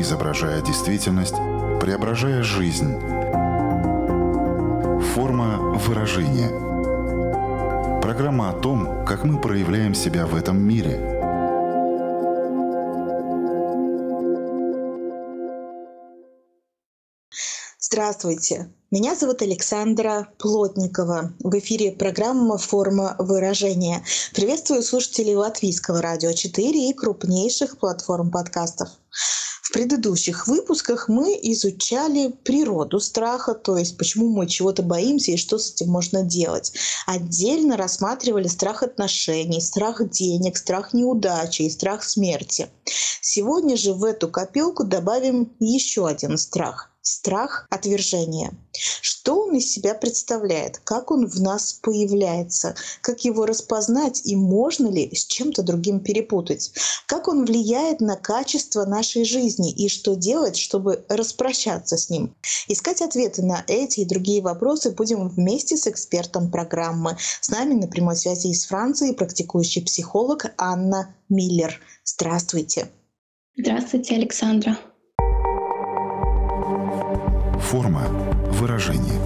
изображая действительность, преображая жизнь. Форма выражения. Программа о том, как мы проявляем себя в этом мире. Здравствуйте! Меня зовут Александра Плотникова. В эфире программа «Форма выражения». Приветствую слушателей Латвийского радио 4 и крупнейших платформ подкастов. В предыдущих выпусках мы изучали природу страха, то есть почему мы чего-то боимся и что с этим можно делать. Отдельно рассматривали страх отношений, страх денег, страх неудачи и страх смерти. Сегодня же в эту копилку добавим еще один страх страх отвержения. Что он из себя представляет, как он в нас появляется, как его распознать и можно ли с чем-то другим перепутать, как он влияет на качество нашей жизни и что делать, чтобы распрощаться с ним. Искать ответы на эти и другие вопросы будем вместе с экспертом программы. С нами на прямой связи из Франции практикующий психолог Анна Миллер. Здравствуйте. Здравствуйте, Александра форма выражения.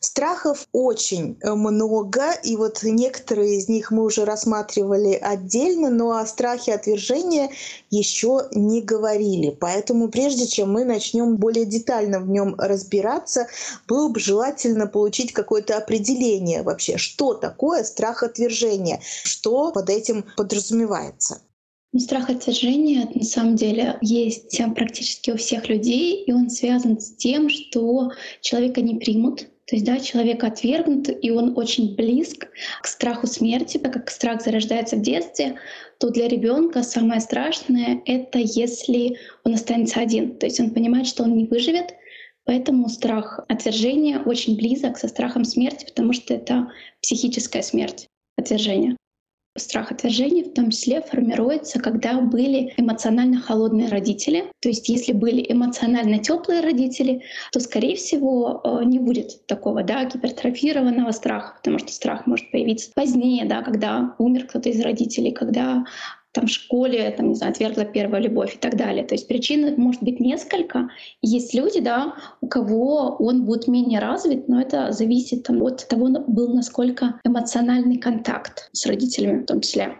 Страхов очень э, много, и вот некоторые из них мы уже рассматривали отдельно, но о страхе отвержения еще не говорили. Поэтому прежде чем мы начнем более детально в нем разбираться, было бы желательно получить какое-то определение вообще, что такое страх отвержения, что под этим подразумевается. Ну, страх отвержения на самом деле есть практически у всех людей, и он связан с тем, что человека не примут, то есть, да, человек отвергнут, и он очень близк к страху смерти, так как страх зарождается в детстве, то для ребенка самое страшное — это если он останется один. То есть он понимает, что он не выживет, поэтому страх отвержения очень близок со страхом смерти, потому что это психическая смерть, отвержение страх отвержения в том числе формируется, когда были эмоционально холодные родители. То есть если были эмоционально теплые родители, то, скорее всего, э, не будет такого да, гипертрофированного страха, потому что страх может появиться позднее, да, когда умер кто-то из родителей, когда там в школе, там, не знаю, отвергла первая любовь и так далее. То есть причин может быть несколько. Есть люди, да, у кого он будет менее развит, но это зависит там, от того, был насколько эмоциональный контакт с родителями в том числе.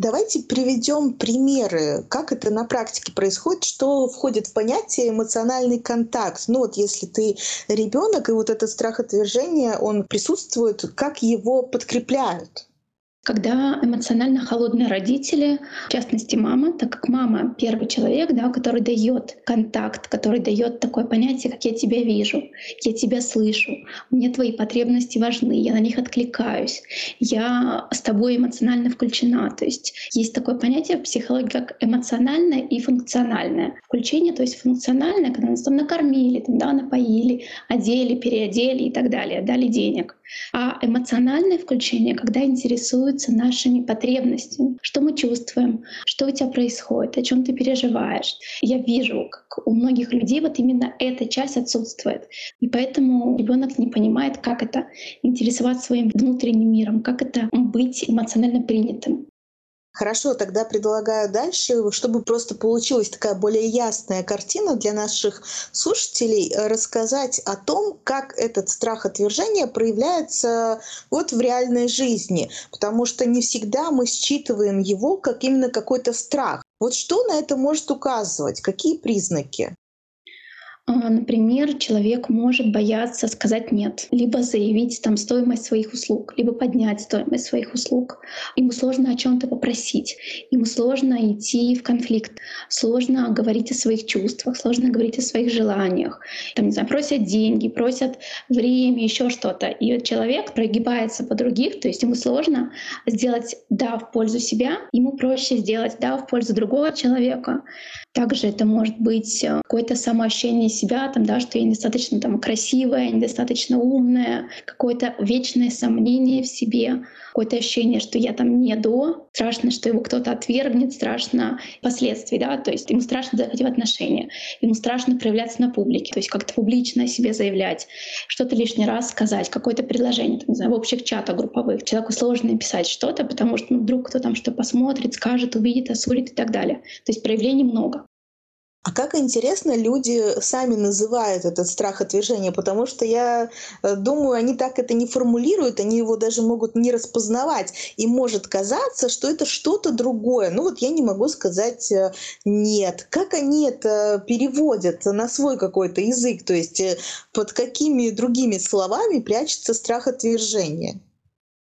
Давайте приведем примеры, как это на практике происходит, что входит в понятие эмоциональный контакт. Ну вот если ты ребенок, и вот этот страх отвержения, он присутствует, как его подкрепляют? Когда эмоционально холодные родители, в частности мама, так как мама первый человек, да, который дает контакт, который дает такое понятие, как я тебя вижу, я тебя слышу, мне твои потребности важны, я на них откликаюсь, я с тобой эмоционально включена. То есть есть такое понятие в психологии, как эмоциональное и функциональное. Включение, то есть функциональное, когда нас там накормили, там, да, напоили, одели, переодели и так далее, дали денег. А эмоциональное включение, когда интересуются нашими потребностями, что мы чувствуем, что у тебя происходит, о чем ты переживаешь. Я вижу, как у многих людей вот именно эта часть отсутствует. И поэтому ребенок не понимает, как это интересоваться своим внутренним миром, как это быть эмоционально принятым. Хорошо, тогда предлагаю дальше, чтобы просто получилась такая более ясная картина для наших слушателей, э, рассказать о том, как этот страх отвержения проявляется вот в реальной жизни, потому что не всегда мы считываем его как именно какой-то страх. Вот что на это может указывать? Какие признаки? А, например, человек может бояться сказать «нет», либо заявить там стоимость своих услуг, либо поднять стоимость своих услуг. Ему сложно о чем то попросить, ему сложно идти в конфликт, сложно говорить о своих чувствах, сложно говорить о своих желаниях. Там, не знаю, просят деньги, просят время, еще что-то. И вот человек прогибается по других, то есть ему сложно сделать «да» в пользу себя, ему проще сделать «да» в пользу другого человека. Также это может быть э, какое-то самоощущение себя, там, да, что я недостаточно там, красивая, недостаточно умная, какое-то вечное сомнение в себе, какое-то ощущение, что я там не до, страшно, что его кто-то отвергнет, страшно последствий, да, то есть ему страшно заходить в отношения, ему страшно проявляться на публике, то есть как-то публично о себе заявлять, что-то лишний раз сказать, какое-то предложение, там, не знаю, в общих чатах групповых. Человеку сложно написать что-то, потому что ну, вдруг кто там что посмотрит, скажет, увидит, осудит и так далее. То есть проявлений много. А как интересно люди сами называют этот страх отвержения, потому что я э, думаю, они так это не формулируют, они его даже могут не распознавать. И может казаться, что это что-то другое. Ну вот я не могу сказать э, «нет». Как они это переводят на свой какой-то язык? То есть э, под какими другими словами прячется страх отвержения?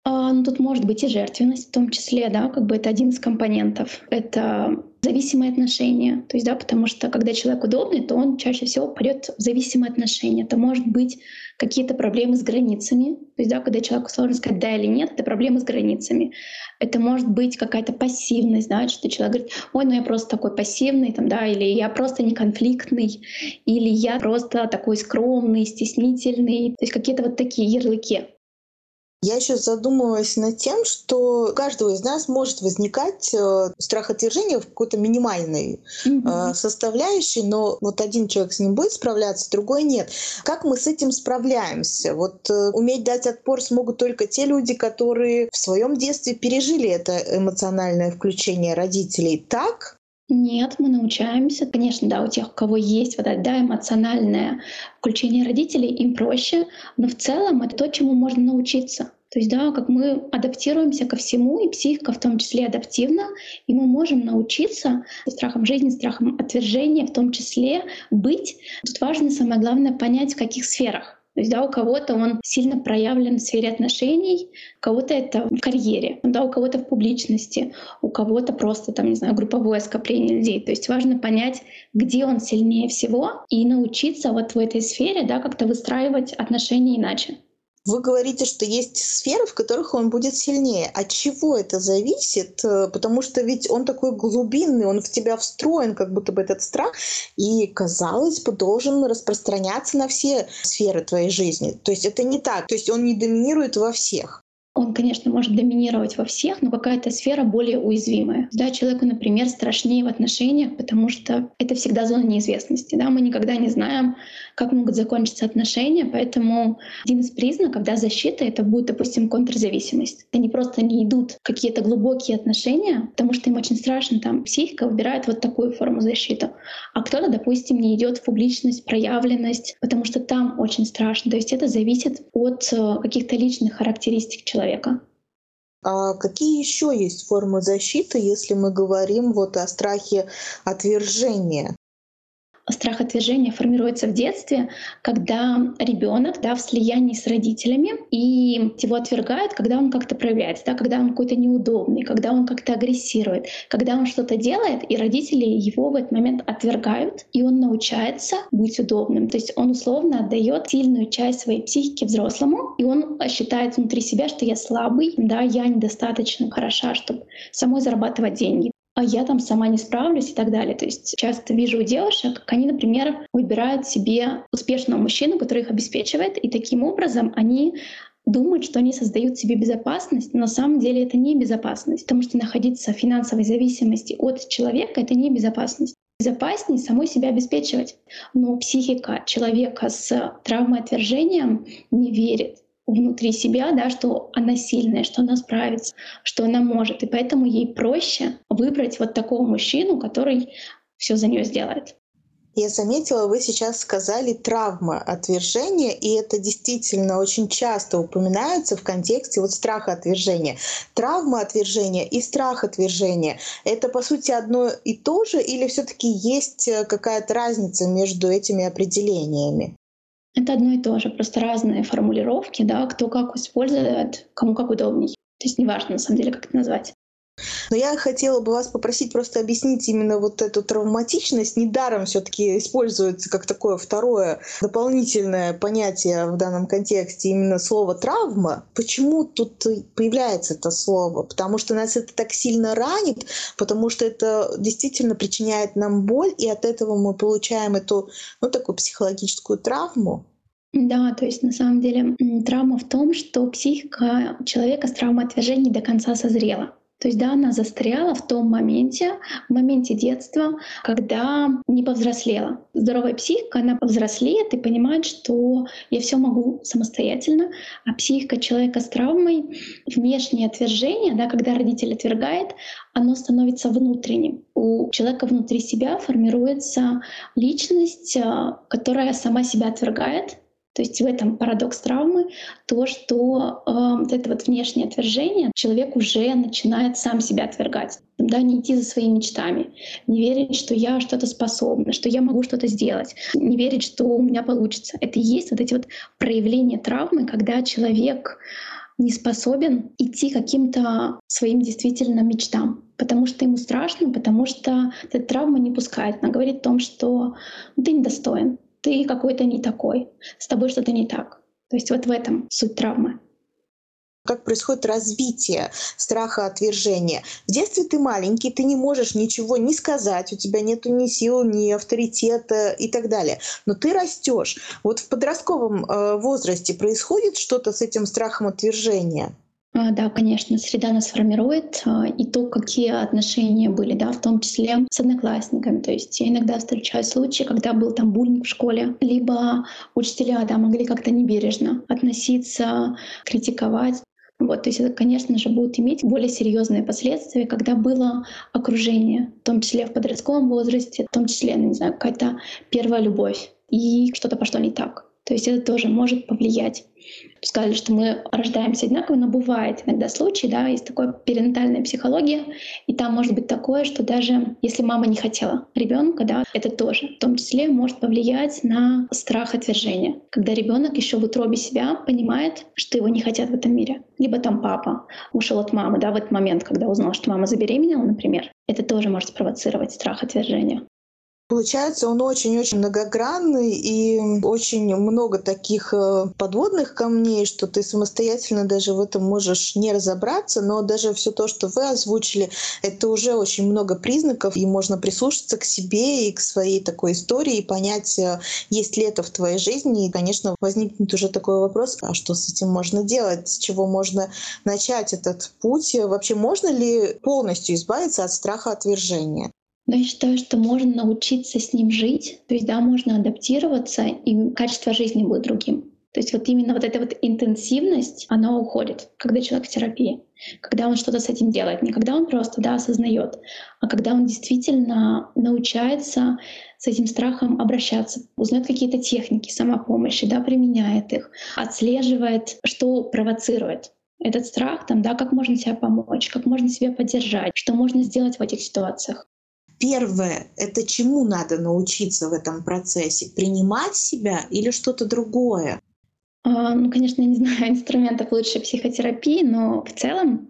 А, ну, тут может быть и жертвенность в том числе, да, как бы это один из компонентов. Это зависимые отношения. То есть, да, потому что когда человек удобный, то он чаще всего пойдет в зависимые отношения. Это может быть какие-то проблемы с границами. То есть, да, когда человеку сложно сказать да или нет, это проблемы с границами. Это может быть какая-то пассивность, да, что человек говорит, ой, ну я просто такой пассивный, там, да, или я просто не конфликтный, или я просто такой скромный, стеснительный. То есть какие-то вот такие ярлыки. Я еще задумалась над тем, что у каждого из нас может возникать э, страх отвержения в какой-то минимальной mm-hmm. составляющей, но вот один человек с ним будет справляться, другой нет. Как мы с этим справляемся? Вот э, уметь дать отпор смогут только те люди, которые в своем детстве пережили это эмоциональное включение родителей. Так? Нет, мы научаемся. Конечно, да, у тех, у кого есть вот это да, эмоциональное включение родителей, им проще, но в целом это то, чему можно научиться. То есть, да, как мы адаптируемся ко всему, и психика в том числе адаптивна, и мы можем научиться страхом жизни, страхом отвержения в том числе быть. Тут важно самое главное понять, в каких сферах. То есть, да, у кого-то он сильно проявлен в сфере отношений, у кого-то это в карьере, да, у кого-то в публичности, у кого-то просто, там, не знаю, групповое скопление людей. То есть важно понять, где он сильнее всего, и научиться вот в этой сфере, да, как-то выстраивать отношения иначе. Вы говорите, что есть сферы, в которых он будет сильнее. От чего это зависит? Э, потому что ведь он такой глубинный, он в тебя встроен, как будто бы этот страх, и, казалось бы, должен распространяться на все сферы твоей жизни. То есть это не так. То есть он не доминирует во всех он, конечно, может доминировать во всех, но какая-то сфера более уязвимая. Да, человеку, например, страшнее в отношениях, потому что это всегда зона неизвестности. Да? Мы никогда не знаем, как могут закончиться отношения, поэтому один из признаков да, защиты — это будет, допустим, контрзависимость. Они просто не идут какие-то глубокие отношения, потому что им очень страшно, там психика выбирает вот такую форму защиты. А кто-то, допустим, не идет в публичность, проявленность, потому что там очень страшно. То есть это зависит от э, каких-то личных характеристик человека человека. А какие еще есть формы защиты, если мы говорим вот о страхе отвержения? Страх отвержения формируется в детстве, когда ребенок да, в слиянии с родителями, и его отвергают, когда он как-то проявляется, да, когда он какой-то неудобный, когда он как-то агрессирует, когда он что-то делает, и родители его в этот момент отвергают, и он научается быть удобным. То есть он условно отдает сильную часть своей психики взрослому, и он считает внутри себя, что я слабый, да, я недостаточно хороша, чтобы самой зарабатывать деньги а я там сама не справлюсь и так далее. То есть часто вижу у девушек, как они, например, выбирают себе успешного мужчину, который их обеспечивает, и таким образом они думают, что они создают себе безопасность, но на самом деле это не безопасность, потому что находиться в финансовой зависимости от человека — это не безопасность. Безопаснее самой себя обеспечивать. Но психика человека с травмой отвержения не верит внутри себя, да, что она сильная, что она справится, что она может. И поэтому ей проще выбрать вот такого мужчину, который все за нее сделает. Я заметила, вы сейчас сказали травма отвержения, и это действительно очень часто упоминается в контексте вот страха отвержения. Травма отвержения и страх отвержения — это, по сути, одно и то же, или все таки есть э, какая-то разница между этими определениями? Это одно и то же, просто разные формулировки, да, кто как использует, кому как удобней. То есть неважно, на самом деле, как это назвать. Но я хотела бы вас попросить просто объяснить именно вот эту травматичность. Недаром все-таки используется как такое второе дополнительное понятие в данном контексте именно слово травма. Почему тут появляется это слово? Потому что нас это так сильно ранит, потому что это действительно причиняет нам боль, и от этого мы получаем эту, ну, такую психологическую травму. Да, то есть на самом деле травма в том, что психика человека с травмой отвержения до конца созрела. То есть, да, она застряла в том моменте, в моменте детства, когда не повзрослела. Здоровая психика, она повзрослеет и понимает, что я все могу самостоятельно, а психика человека с травмой, внешнее отвержение, да, когда родитель отвергает, оно становится внутренним. У человека внутри себя формируется личность, а, которая сама себя отвергает, то есть в этом парадокс травмы, то, что э, вот это вот внешнее отвержение, человек уже начинает сам себя отвергать. Да, не идти за своими мечтами, не верить, что я что-то способна, что я могу что-то сделать, не верить, что у меня получится. Это и есть вот эти вот проявления травмы, когда человек не способен идти каким-то своим действительно мечтам, потому что ему страшно, потому что эта травма не пускает. Она говорит о том, что ну, ты недостоин, ты какой-то не такой, с тобой что-то не так. То есть вот в этом суть травмы как происходит развитие страха отвержения. В детстве ты маленький, ты не можешь ничего не сказать, у тебя нет ни сил, ни авторитета и так далее. Но ты растешь. Вот в подростковом э, возрасте происходит что-то с этим страхом отвержения? А, да, конечно, среда нас формирует, а, и то, какие отношения были, да, в том числе с одноклассниками. То есть я иногда встречаю случаи, когда был там буллинг в школе, либо учителя да, могли как-то небережно относиться, критиковать. Вот, то есть это, конечно же, будет иметь более серьезные последствия, когда было окружение, в том числе в подростковом возрасте, в том числе, ну, не знаю, какая-то первая любовь, и что-то пошло не так. То есть это тоже может повлиять. Сказали, что мы рождаемся одинаково, но бывает иногда случаи, да, есть такая перинатальная психология, и там может быть такое, что даже если мама не хотела ребенка, да, это тоже в том числе может повлиять на страх отвержения, когда ребенок еще в утробе себя понимает, что его не хотят в этом мире. Либо там папа ушел от мамы, да, в этот момент, когда узнал, что мама забеременела, например, это тоже может спровоцировать страх отвержения. Получается, он очень-очень многогранный и очень много таких э, подводных камней, что ты самостоятельно даже в этом можешь не разобраться, но даже все то, что вы озвучили, это уже очень много признаков, и можно прислушаться к себе и к своей такой истории и понять, э, есть ли это в твоей жизни. И, конечно, возникнет уже такой вопрос, а что с этим можно делать, с чего можно начать этот путь? Вообще, можно ли полностью избавиться от страха отвержения? Но я считаю, что можно научиться с ним жить, то есть, да, можно адаптироваться, и качество жизни будет другим. То есть вот именно вот эта вот интенсивность, она уходит, когда человек в терапии, когда он что-то с этим делает, не когда он просто да, осознает, а когда он действительно научается с этим страхом обращаться, узнает какие-то техники самопомощи, да, применяет их, отслеживает, что провоцирует этот страх, там, да, как можно себе помочь, как можно себя поддержать, что можно сделать в этих ситуациях. Первое — это чему надо научиться в этом процессе? Принимать себя или что-то другое? А, ну, конечно, я не знаю инструментов лучшей психотерапии, но в целом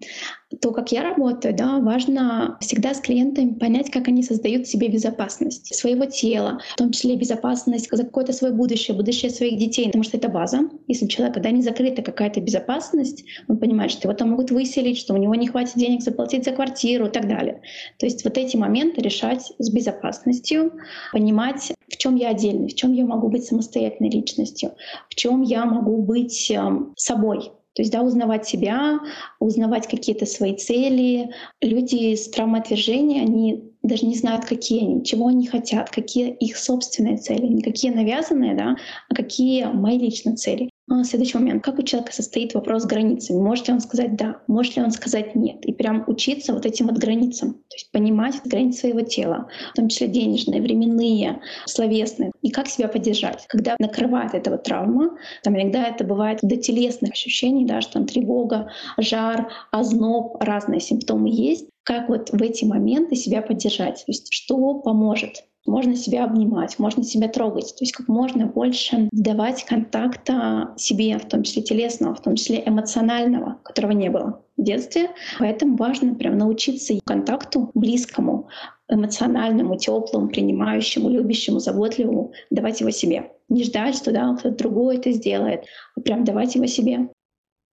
то, как я работаю, да, важно всегда с клиентами понять, как они создают себе безопасность своего тела, в том числе безопасность за какое-то свое будущее, будущее своих детей, потому что это база. Если у человека да, не закрыта какая-то безопасность, он понимает, что его там могут выселить, что у него не хватит денег заплатить за квартиру и так далее. То есть вот эти моменты решать с безопасностью, понимать, в чем я отдельный, в чем я могу быть самостоятельной личностью, в чем я могу быть э, собой, то есть, да, узнавать себя, узнавать какие-то свои цели. Люди с травмоотвержения, они даже не знают, какие они, чего они хотят, какие их собственные цели, не какие навязанные, да, а какие мои личные цели. А, следующий момент. Как у человека состоит вопрос с границами? Может ли он сказать «да», может ли он сказать «нет»? И прям учиться вот этим вот границам. То есть понимать границы своего тела, в том числе денежные, временные, словесные. И как себя поддержать. Когда накрывает эта вот травма, там иногда это бывает до телесных ощущений, да, что там тревога, жар, озноб, разные симптомы есть. Как вот в эти моменты себя поддержать? То есть что поможет? Можно себя обнимать, можно себя трогать, то есть как можно больше давать контакта себе, в том числе телесного, в том числе эмоционального, которого не было в детстве. Поэтому важно прям научиться контакту близкому, эмоциональному, теплому, принимающему, любящему, заботливому, давать его себе. Не ждать, что да, кто-то другой это сделает, а прям давать его себе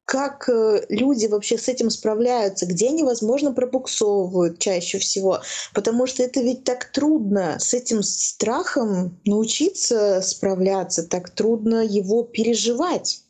как э, люди вообще с этим справляются, где они, возможно, пробуксовывают чаще всего, потому что это ведь так трудно с этим страхом научиться справляться, так трудно его переживать.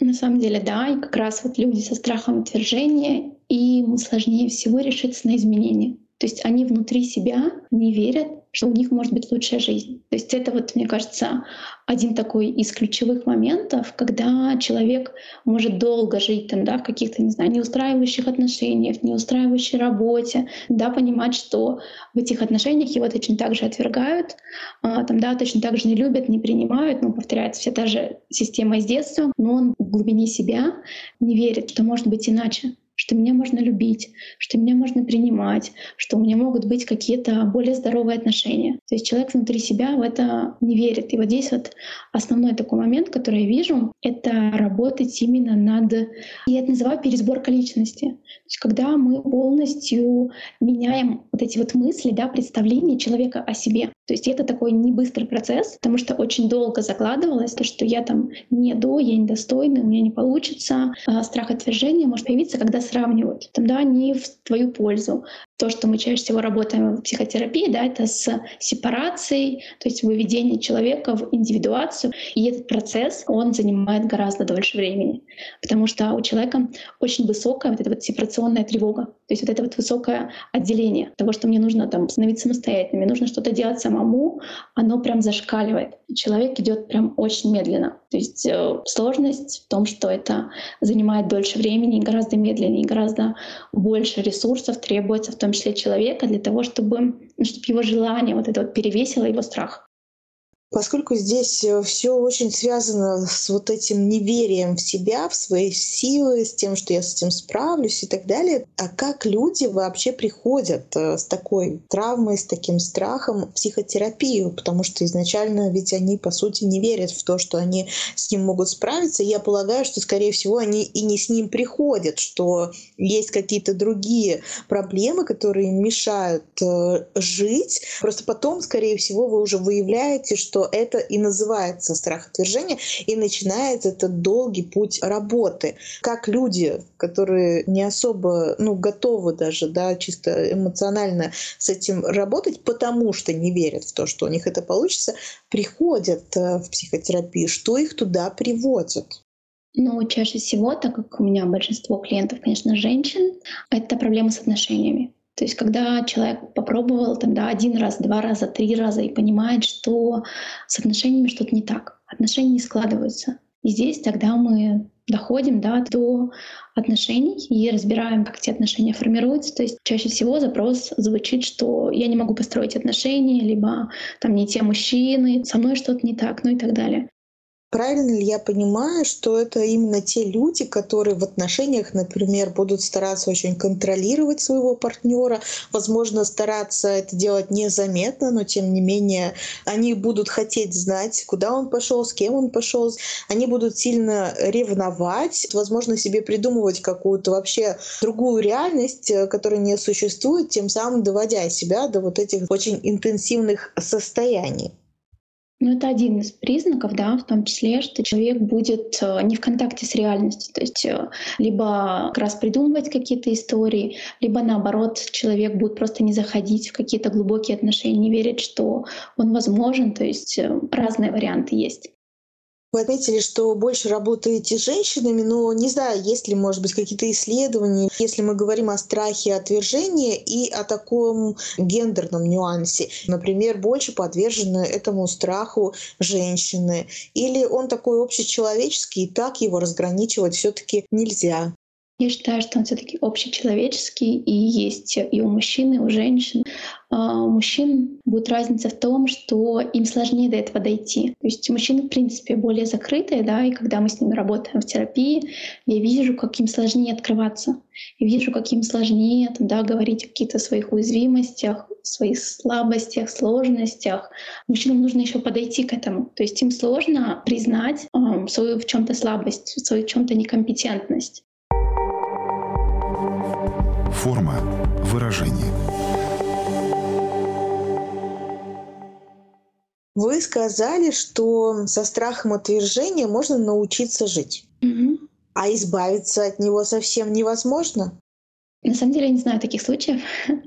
На самом деле, да, и как раз вот люди со страхом отвержения, им сложнее всего решиться на изменения. То есть они внутри себя не верят, что у них может быть лучшая жизнь. То есть это вот, мне кажется, один такой из ключевых моментов, когда человек может долго жить там, да, в каких-то, не знаю, неустраивающих отношениях, неустраивающей работе, да, понимать, что в этих отношениях его точно так же отвергают, а, там, да, точно так же не любят, не принимают, ну, повторяется вся та же система из детства, но он в глубине себя не верит, что может быть иначе что меня можно любить, что меня можно принимать, что у меня могут быть какие-то более здоровые отношения. То есть человек внутри себя в это не верит. И вот здесь вот основной такой момент, который я вижу, это работать именно над, я это называю пересборка личности. То есть когда мы полностью меняем вот эти вот мысли, да, представления человека о себе. То есть это такой не быстрый процесс, потому что очень долго закладывалось то, что я там не до, я недостойный, у меня не получится. А страх отвержения может появиться, когда сравнивают. Тогда они в твою пользу то, что мы чаще всего работаем в психотерапии, да, это с сепарацией, то есть выведение человека в индивидуацию. И этот процесс, он занимает гораздо дольше времени, потому что у человека очень высокая вот эта вот сепарационная тревога, то есть вот это вот высокое отделение того, что мне нужно там становиться самостоятельным, мне нужно что-то делать самому, оно прям зашкаливает. Человек идет прям очень медленно. То есть э, сложность в том, что это занимает дольше времени, гораздо медленнее, гораздо больше ресурсов требуется в том том числе человека, для того, чтобы, ну, чтобы его желание вот это вот перевесило его страх. Поскольку здесь э, все очень связано с вот этим неверием в себя, в свои силы, с тем, что я с этим справлюсь и так далее, а как люди вообще приходят э, с такой травмой, с таким страхом в психотерапию? Потому что изначально ведь они, по сути, не верят в то, что они с ним могут справиться. Я полагаю, что, скорее всего, они и не с ним приходят, что есть какие-то другие проблемы, которые мешают э, жить. Просто потом, скорее всего, вы уже выявляете, что что это и называется страх отвержения, и начинается этот долгий путь работы. Как люди, которые не особо ну, готовы даже да, чисто эмоционально с этим работать, потому что не верят в то, что у них это получится, приходят э, в психотерапию, что их туда приводит? Ну, чаще всего, так как у меня большинство клиентов, конечно, женщин, это проблемы с отношениями. То есть когда человек попробовал тогда один раз, два раза, три раза и понимает, что с отношениями что-то не так, отношения не складываются. И здесь тогда мы доходим да, до отношений и разбираем, как эти отношения формируются. То есть чаще всего запрос звучит, что я не могу построить отношения, либо там не те мужчины, со мной что-то не так, ну и так далее. Правильно ли я понимаю, что это именно те люди, которые в отношениях, например, будут стараться очень контролировать своего партнера, возможно, стараться это делать незаметно, но тем не менее они будут хотеть знать, куда он пошел, с кем он пошел, они будут сильно ревновать, возможно, себе придумывать какую-то вообще другую реальность, э, которая не существует, тем самым доводя себя до вот этих очень интенсивных состояний. Ну, это один из признаков, да, в том числе, что человек будет э, не в контакте с реальностью, то есть э, либо как раз придумывать какие-то истории, либо наоборот, человек будет просто не заходить в какие-то глубокие отношения, не верить, что он возможен, то есть э, разные варианты есть. Вы отметили, что больше работаете с женщинами, но не знаю, есть ли, может быть, какие-то исследования, если мы говорим о страхе отвержения и о таком гендерном нюансе. Например, больше подвержены этому страху женщины. Или он такой общечеловеческий, и так его разграничивать все таки нельзя. Я считаю, что он все-таки общечеловеческий, и есть и у мужчин, и у женщин. А у мужчин будет разница в том, что им сложнее до этого дойти. То есть мужчины, в принципе, более закрытые, да, и когда мы с ними работаем в терапии, я вижу, как им сложнее открываться. Я вижу, как им сложнее там, да, говорить о каких-то своих уязвимостях, своих слабостях, сложностях. Мужчинам нужно еще подойти к этому. То есть им сложно признать э, свою в чем-то слабость, свою в чем-то некомпетентность. Форма выражения. Вы сказали, что со страхом отвержения можно научиться жить. Угу. А избавиться от него совсем невозможно? На самом деле я не знаю таких случаев.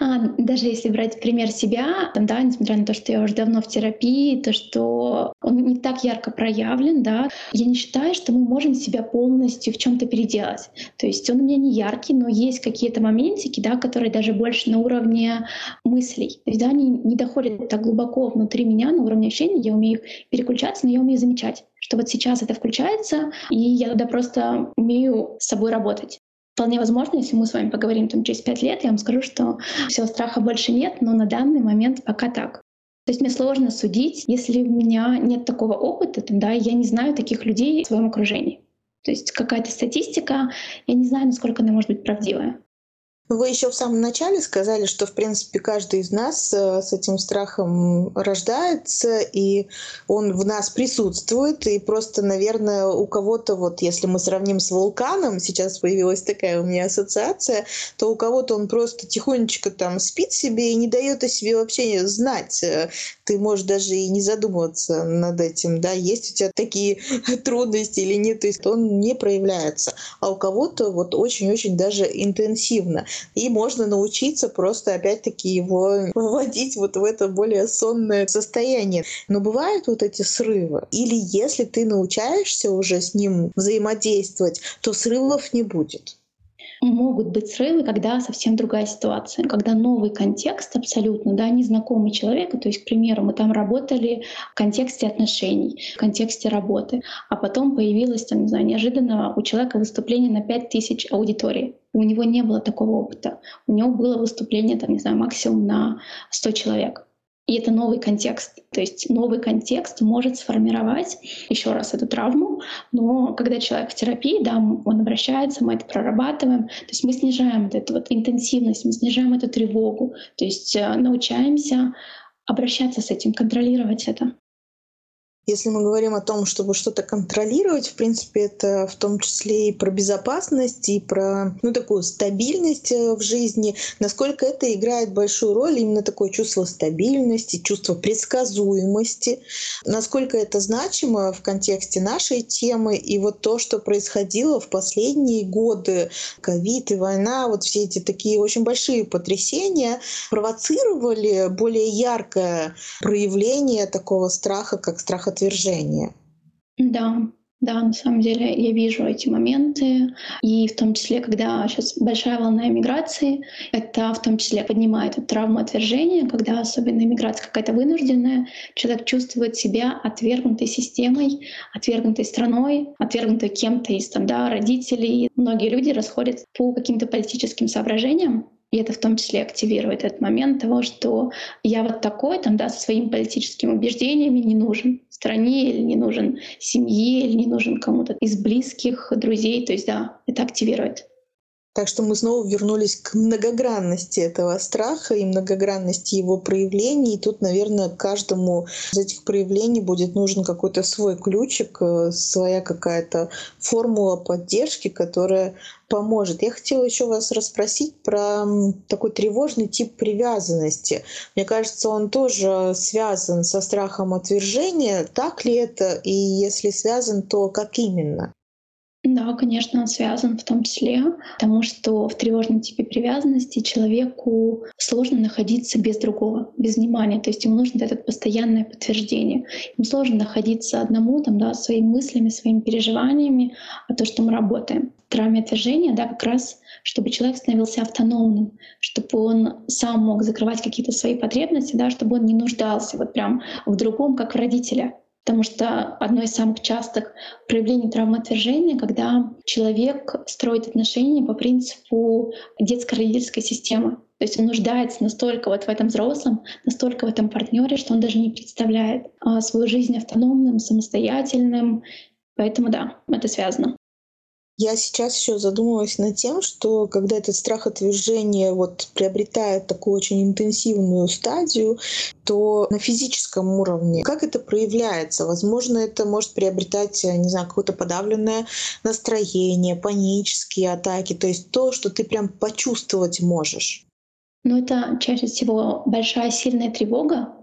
А, даже если брать пример себя, да, несмотря на то, что я уже давно в терапии, то, что он не так ярко проявлен, да, я не считаю, что мы можем себя полностью в чем то переделать. То есть он у меня не яркий, но есть какие-то моментики, да, которые даже больше на уровне мыслей. То есть да, они не доходят так глубоко внутри меня, на уровне ощущений, я умею переключаться, но я умею замечать что вот сейчас это включается, и я тогда просто умею с собой работать. Вполне возможно, если мы с вами поговорим там, через пять лет, я вам скажу, что всего страха больше нет, но на данный момент пока так. То есть мне сложно судить, если у меня нет такого опыта, тогда я не знаю таких людей в своем окружении. То есть какая-то статистика, я не знаю, насколько она может быть правдивая. Вы еще в самом начале сказали, что, в принципе, каждый из нас э, с этим страхом рождается, и он в нас присутствует, и просто, наверное, у кого-то, вот если мы сравним с вулканом, сейчас появилась такая у меня ассоциация, то у кого-то он просто тихонечко там спит себе и не дает о себе вообще знать. Ты можешь даже и не задумываться над этим, да, есть у тебя такие трудности или нет, то есть он не проявляется. А у кого-то вот очень-очень даже интенсивно и можно научиться просто опять-таки его вводить вот в это более сонное состояние. Но бывают вот эти срывы. Или если ты научаешься уже с ним взаимодействовать, то срывов не будет могут быть срывы, когда совсем другая ситуация, когда новый контекст абсолютно, да, незнакомый человеку, то есть, к примеру, мы там работали в контексте отношений, в контексте работы, а потом появилось, там, не знаю, неожиданно у человека выступление на 5000 аудитории. У него не было такого опыта. У него было выступление, там, не знаю, максимум на 100 человек. И это новый контекст. То есть новый контекст может сформировать еще раз эту травму, но когда человек в терапии, да, он обращается, мы это прорабатываем, то есть мы снижаем вот эту вот интенсивность, мы снижаем эту тревогу, то есть э, научаемся обращаться с этим, контролировать это. Если мы говорим о том, чтобы что-то контролировать, в принципе, это в том числе и про безопасность, и про ну, такую стабильность э, в жизни. Насколько это играет большую роль, именно такое чувство стабильности, чувство предсказуемости. Насколько это значимо в контексте нашей темы. И вот то, что происходило в последние годы, ковид и война, вот все эти такие очень большие потрясения провоцировали более яркое проявление такого страха, как страх отвержения. Да, да, на самом деле я вижу эти моменты, и в том числе, когда сейчас большая волна иммиграции, это в том числе поднимает эту травму отвержения, когда особенно иммиграция какая-то вынужденная, человек чувствует себя отвергнутой системой, отвергнутой страной, отвергнутой кем-то из там, да, родителей. Многие люди расходятся по каким-то политическим соображениям, и это в том числе активирует этот момент того, что я вот такой, там, да, со своими политическими убеждениями не нужен стране или не нужен семье или не нужен кому-то из близких, друзей. То есть да, это активирует. Так что мы снова вернулись к многогранности этого страха и многогранности его проявлений. И тут, наверное, каждому из этих проявлений будет нужен какой-то свой ключик, э, своя какая-то формула поддержки, которая поможет. Я хотела еще вас расспросить про такой тревожный тип привязанности. Мне кажется, он тоже связан со страхом отвержения. Так ли это? И если связан, то как именно? Да, конечно, он связан в том числе, потому что в тревожном типе привязанности человеку сложно находиться без другого, без внимания. То есть ему нужно это постоянное подтверждение. Ему сложно находиться одному, там, да, своими мыслями, своими переживаниями, а то, что мы работаем. Травме отвержения, да, как раз чтобы человек становился автономным, чтобы он сам мог закрывать какие-то свои потребности, да, чтобы он не нуждался вот прям в другом, как в родителя. Потому что одно из самых частых проявлений травмоотвержения, когда человек строит отношения по принципу детско-родительской системы. То есть он нуждается настолько вот в этом взрослом, настолько в этом партнере, что он даже не представляет а, свою жизнь автономным, самостоятельным. Поэтому да, это связано. Я сейчас еще задумалась над тем, что когда этот страх отвержения вот приобретает такую очень интенсивную стадию, то на физическом уровне как это проявляется? Возможно, это может приобретать, не знаю, какое-то подавленное настроение, панические атаки, то есть то, что ты прям почувствовать можешь. Ну, это чаще всего большая сильная тревога,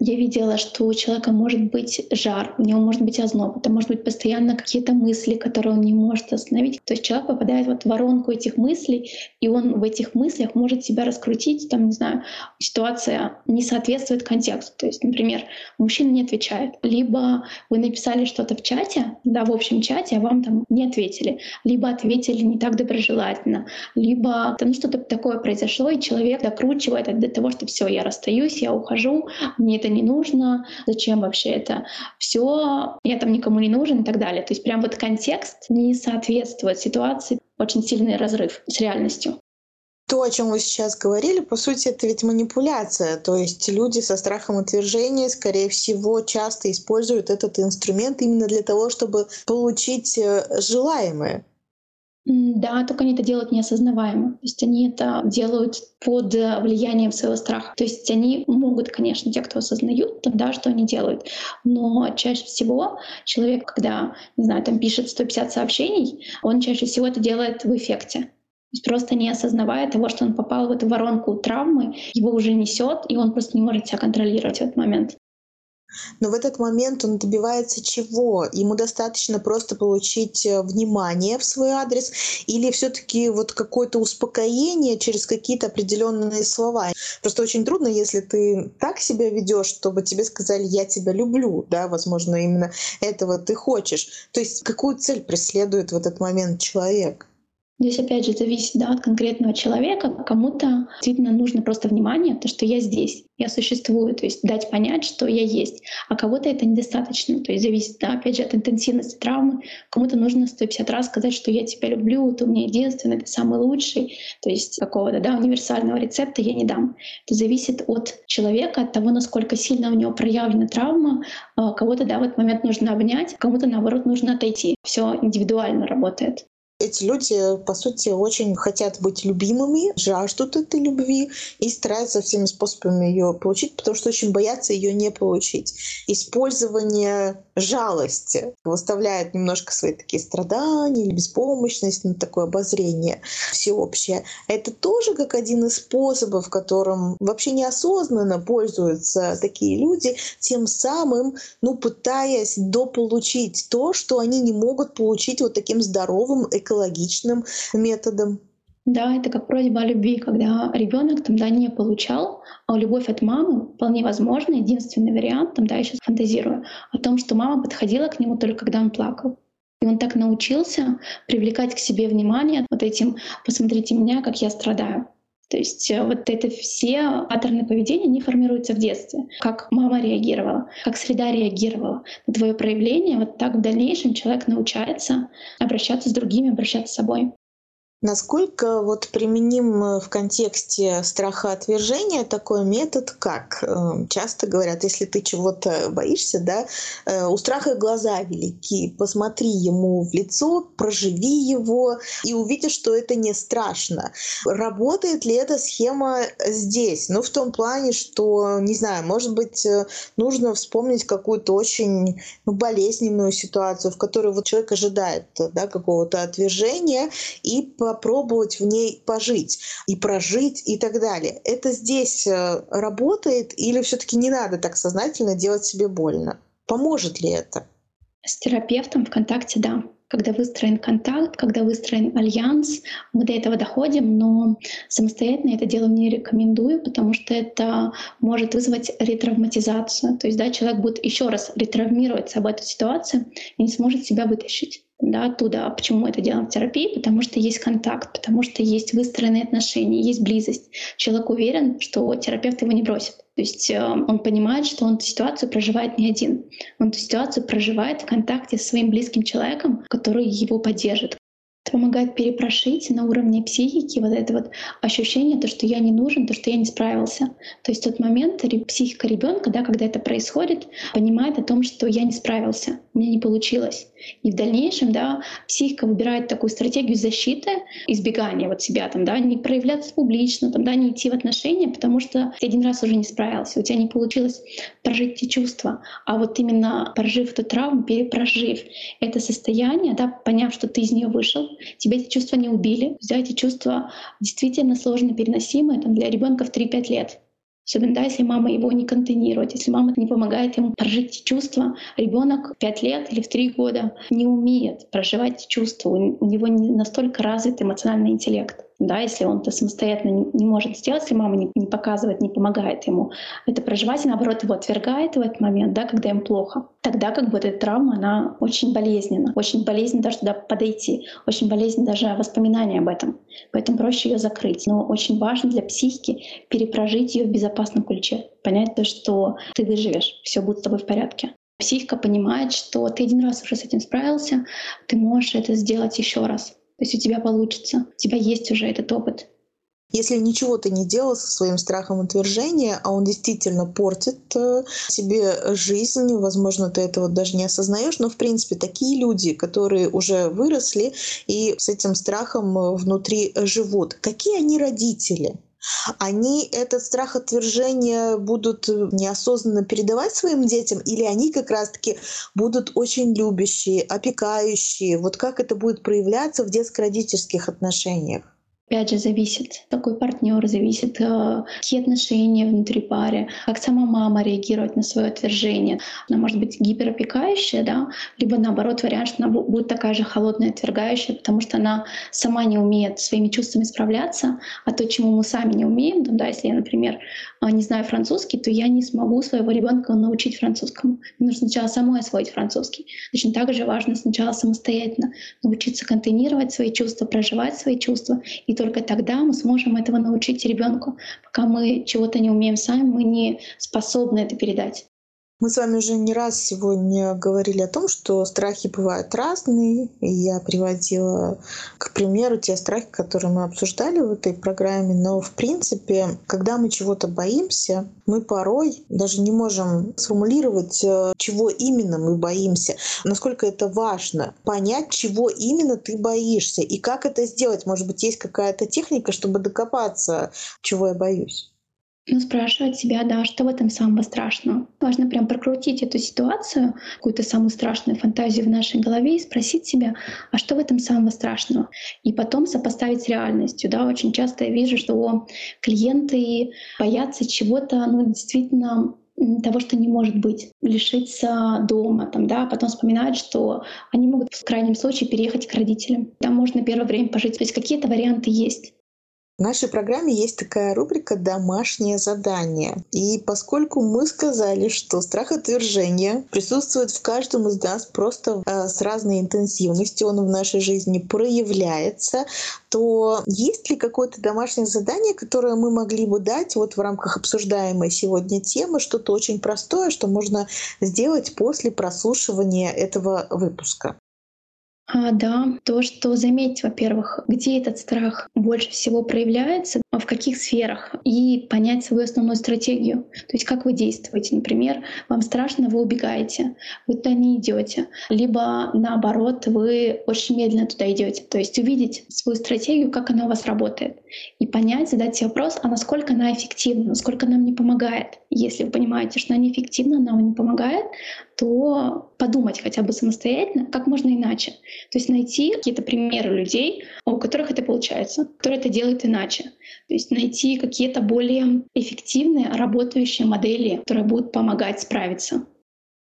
я видела, что у человека может быть жар, у него может быть озноб, это может быть постоянно какие-то мысли, которые он не может остановить. То есть человек попадает вот в воронку этих мыслей, и он в этих мыслях может себя раскрутить, там, не знаю, ситуация не соответствует контексту. То есть, например, мужчина не отвечает, либо вы написали что-то в чате, да, в общем чате, а вам там не ответили, либо ответили не так доброжелательно, либо там что-то такое произошло, и человек докручивает до того, что все, я расстаюсь, я ухожу, мне это не нужно, зачем вообще это все, я там никому не нужен и так далее. То есть прям вот контекст не соответствует ситуации, очень сильный разрыв с реальностью. То, о чем вы сейчас говорили, по сути, это ведь манипуляция. То есть люди со страхом отвержения, скорее всего, часто используют этот инструмент именно для того, чтобы получить э, желаемое. Да, только они это делают неосознаваемо. То есть они это делают под влиянием своего страха. То есть они могут, конечно, те, кто осознают, тогда что они делают. Но чаще всего человек, когда, не знаю, там пишет 150 сообщений, он чаще всего это делает в эффекте. То есть просто не осознавая того, что он попал в эту воронку травмы, его уже несет, и он просто не может себя контролировать в этот момент. Но в этот момент он добивается чего? Ему достаточно просто получить э, внимание в свой адрес или все-таки вот какое-то успокоение через какие-то определенные слова? Просто очень трудно, если ты так себя ведешь, чтобы тебе сказали «я тебя люблю», да, возможно, именно этого ты хочешь. То есть какую цель преследует в этот момент человек? Здесь опять же зависит да, от конкретного человека. Кому-то действительно нужно просто внимание, то, что я здесь, я существую, то есть дать понять, что я есть. А кого-то это недостаточно. То есть зависит, да, опять же, от интенсивности травмы. Кому-то нужно 150 раз сказать, что я тебя люблю, ты у меня единственный, ты самый лучший. То есть какого-то да, универсального рецепта я не дам. Это зависит от человека, от того, насколько сильно у него проявлена травма. А кого-то да, в этот момент нужно обнять, кому-то наоборот нужно отойти. Все индивидуально работает. Эти люди, по сути, очень хотят быть любимыми, жаждут этой любви и стараются всеми способами ее получить, потому что очень боятся ее не получить. Использование жалости выставляет немножко свои такие страдания или беспомощность на такое обозрение всеобщее. Это тоже как один из способов, которым вообще неосознанно пользуются такие люди, тем самым, ну, пытаясь дополучить то, что они не могут получить вот таким здоровым, экологичным методом. Да, это как просьба о любви, когда ребенок там да не получал, а любовь от мамы вполне возможно, единственный вариант, там да, я сейчас фантазирую, о том, что мама подходила к нему только когда он плакал. И он так научился привлекать к себе внимание вот этим «посмотрите меня, как я страдаю». То есть э, вот это все паттерны поведения, они формируются в детстве. Как мама реагировала, как среда реагировала на твое проявление, вот так в дальнейшем человек научается обращаться с другими, обращаться с собой. Насколько вот применим э, в контексте страха отвержения такой метод, как э, часто говорят, если ты чего-то боишься, да, э, у страха глаза велики, посмотри ему в лицо, проживи его и увидишь, что это не страшно. Работает ли эта схема здесь? Ну, в том плане, что, не знаю, может быть, нужно вспомнить какую-то очень ну, болезненную ситуацию, в которой вот человек ожидает да, какого-то отвержения и по попробовать в ней пожить и прожить и так далее. Это здесь э, работает или все-таки не надо так сознательно делать себе больно? Поможет ли это? С терапевтом в контакте, да. Когда выстроен контакт, когда выстроен альянс, мы до этого доходим, но самостоятельно это дело не рекомендую, потому что это может вызвать ретравматизацию. То есть да, человек будет еще раз ретравмироваться об эту ситуацию и не сможет себя вытащить да, оттуда. А почему мы это делаем в терапии? Потому что есть контакт, потому что есть выстроенные отношения, есть близость. Человек уверен, что терапевт его не бросит. То есть э, он понимает, что он эту ситуацию проживает не один. Он эту ситуацию проживает в контакте со своим близким человеком, который его поддержит, помогает перепрошить на уровне психики вот это вот ощущение, то, что я не нужен, то, что я не справился. То есть тот момент психика ребенка, да, когда это происходит, понимает о том, что я не справился, мне не получилось. И в дальнейшем, да, психика выбирает такую стратегию защиты, избегания вот себя, там, да, не проявляться публично, там, да, не идти в отношения, потому что ты один раз уже не справился, у тебя не получилось прожить эти чувства. А вот именно прожив эту травму, перепрожив это состояние, да, поняв, что ты из нее вышел, тебя эти чувства не убили. Да, эти чувства действительно сложно переносимые там, для ребенка в 3-5 лет. Особенно, да, если мама его не контейнирует, если мама не помогает ему прожить чувства, ребенок в 5 лет или в 3 года не умеет проживать чувства, у него не настолько развит эмоциональный интеллект да, если он это самостоятельно не, может сделать, если мама не, не показывает, не помогает ему это проживать, и наоборот его отвергает в этот момент, да, когда им плохо, тогда как бы эта травма, она очень болезненна, очень болезненно даже туда подойти, очень болезненно даже воспоминания об этом. Поэтому проще ее закрыть. Но очень важно для психики перепрожить ее в безопасном ключе, понять то, что ты выживешь, все будет с тобой в порядке. Психика понимает, что ты один раз уже с этим справился, ты можешь это сделать еще раз. То есть у тебя получится, у тебя есть уже этот опыт. Если ничего ты не делал со своим страхом отвержения, а он действительно портит э, себе жизнь, возможно, ты этого даже не осознаешь, но в принципе такие люди, которые уже выросли и с этим страхом э, внутри живут, какие они родители? Они этот страх отвержения будут неосознанно передавать своим детям, или они как раз-таки будут очень любящие, опекающие? Вот как это будет проявляться в детско-родительских отношениях? Опять же, зависит, какой партнер, зависит, э, какие отношения внутри пары, как сама мама реагирует на свое отвержение. Она может быть гиперопекающая, да, либо наоборот вариант, что она будет такая же холодная, отвергающая, потому что она сама не умеет своими чувствами справляться, а то, чему мы сами не умеем, да, если я, например, э, не знаю французский, то я не смогу своего ребенка научить французскому. Мне нужно сначала самой освоить французский. Точно так же важно сначала самостоятельно научиться контейнировать свои чувства, проживать свои чувства и только тогда мы сможем этого научить ребенку. Пока мы чего-то не умеем сами, мы не способны это передать. Мы с вами уже не раз сегодня говорили о том, что страхи бывают разные. И я приводила, к примеру, те страхи, которые мы обсуждали в этой программе. Но, в принципе, когда мы чего-то боимся, мы порой даже не можем сформулировать, э, чего именно мы боимся, насколько это важно, понять, чего именно ты боишься и как это сделать. Может быть, есть какая-то техника, чтобы докопаться, чего я боюсь. Ну, спрашивать себя, да, что в этом самого страшного. Важно прям прокрутить эту ситуацию, какую-то самую страшную фантазию в нашей голове и спросить себя, а что в этом самого страшного? И потом сопоставить с реальностью. Да, очень часто я вижу, что клиенты боятся чего-то, ну, действительно того, что не может быть, лишиться дома, там, да, потом вспоминают, что они могут в крайнем случае переехать к родителям. Там можно первое время пожить. То есть какие-то варианты есть. В нашей программе есть такая рубрика «Домашнее задание». И поскольку мы сказали, что страх отвержения присутствует в каждом из нас просто э, с разной интенсивностью, он в нашей жизни проявляется, то есть ли какое-то домашнее задание, которое мы могли бы дать вот в рамках обсуждаемой сегодня темы, что-то очень простое, что можно сделать после прослушивания этого выпуска? А, да, то, что заметить, во-первых, где этот страх больше всего проявляется, а в каких сферах, и понять свою основную стратегию. То есть как вы действуете. Например, вам страшно, вы убегаете, вы туда не идете. Либо наоборот, вы очень медленно туда идете. То есть увидеть свою стратегию, как она у вас работает. И понять, задать себе вопрос, а насколько она эффективна, насколько она мне помогает. Если вы понимаете, что она неэффективна, она вам не помогает, то подумать хотя бы самостоятельно, как можно иначе. То есть найти какие-то примеры людей, у которых это получается, которые это делают иначе. То есть найти какие-то более эффективные работающие модели, которые будут помогать справиться.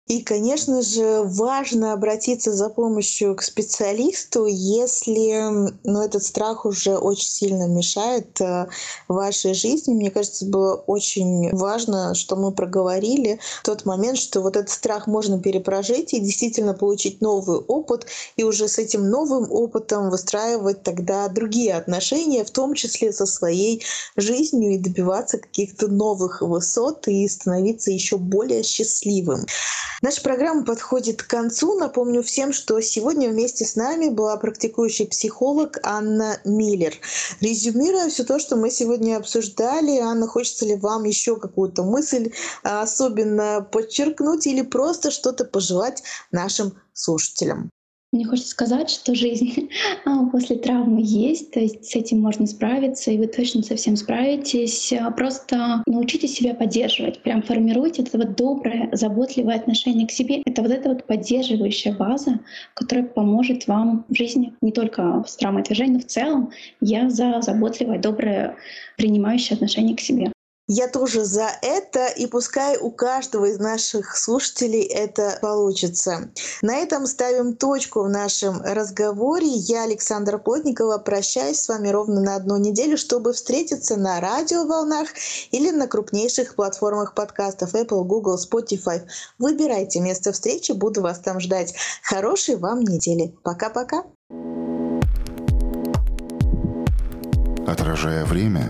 И, конечно же, важно обратиться за помощью к специалисту, если ну, этот страх уже очень сильно мешает э, вашей жизни. Мне кажется, было очень важно, что мы проговорили тот момент, что вот этот страх можно перепрожить и действительно получить новый опыт, и уже с этим новым опытом выстраивать тогда другие отношения, в том числе со своей жизнью, и добиваться каких-то новых высот и становиться еще более счастливым. Наша программа подходит к концу. Напомню всем, что сегодня вместе с нами была практикующий психолог Анна Миллер. Резюмируя все то, что мы сегодня обсуждали, Анна, хочется ли вам еще какую-то мысль а, особенно подчеркнуть или просто что-то пожелать нашим слушателям? Мне хочется сказать, что жизнь а, после травмы есть, то есть с этим можно справиться, и вы точно совсем справитесь. А, просто научитесь себя поддерживать, прям формируйте это вот доброе, заботливое отношение к себе. Это вот эта вот поддерживающая база, которая поможет вам в жизни не только с травмой движения, но в целом. Я за заботливое, доброе, принимающее отношение к себе. Я тоже за это, и пускай у каждого из наших слушателей это получится. На этом ставим точку в нашем разговоре. Я, Александра Плотникова, прощаюсь с вами ровно на одну неделю, чтобы встретиться на радиоволнах или на крупнейших платформах подкастов Apple, Google, Spotify. Выбирайте место встречи, буду вас там ждать. Хорошей вам недели. Пока-пока. Отражая время,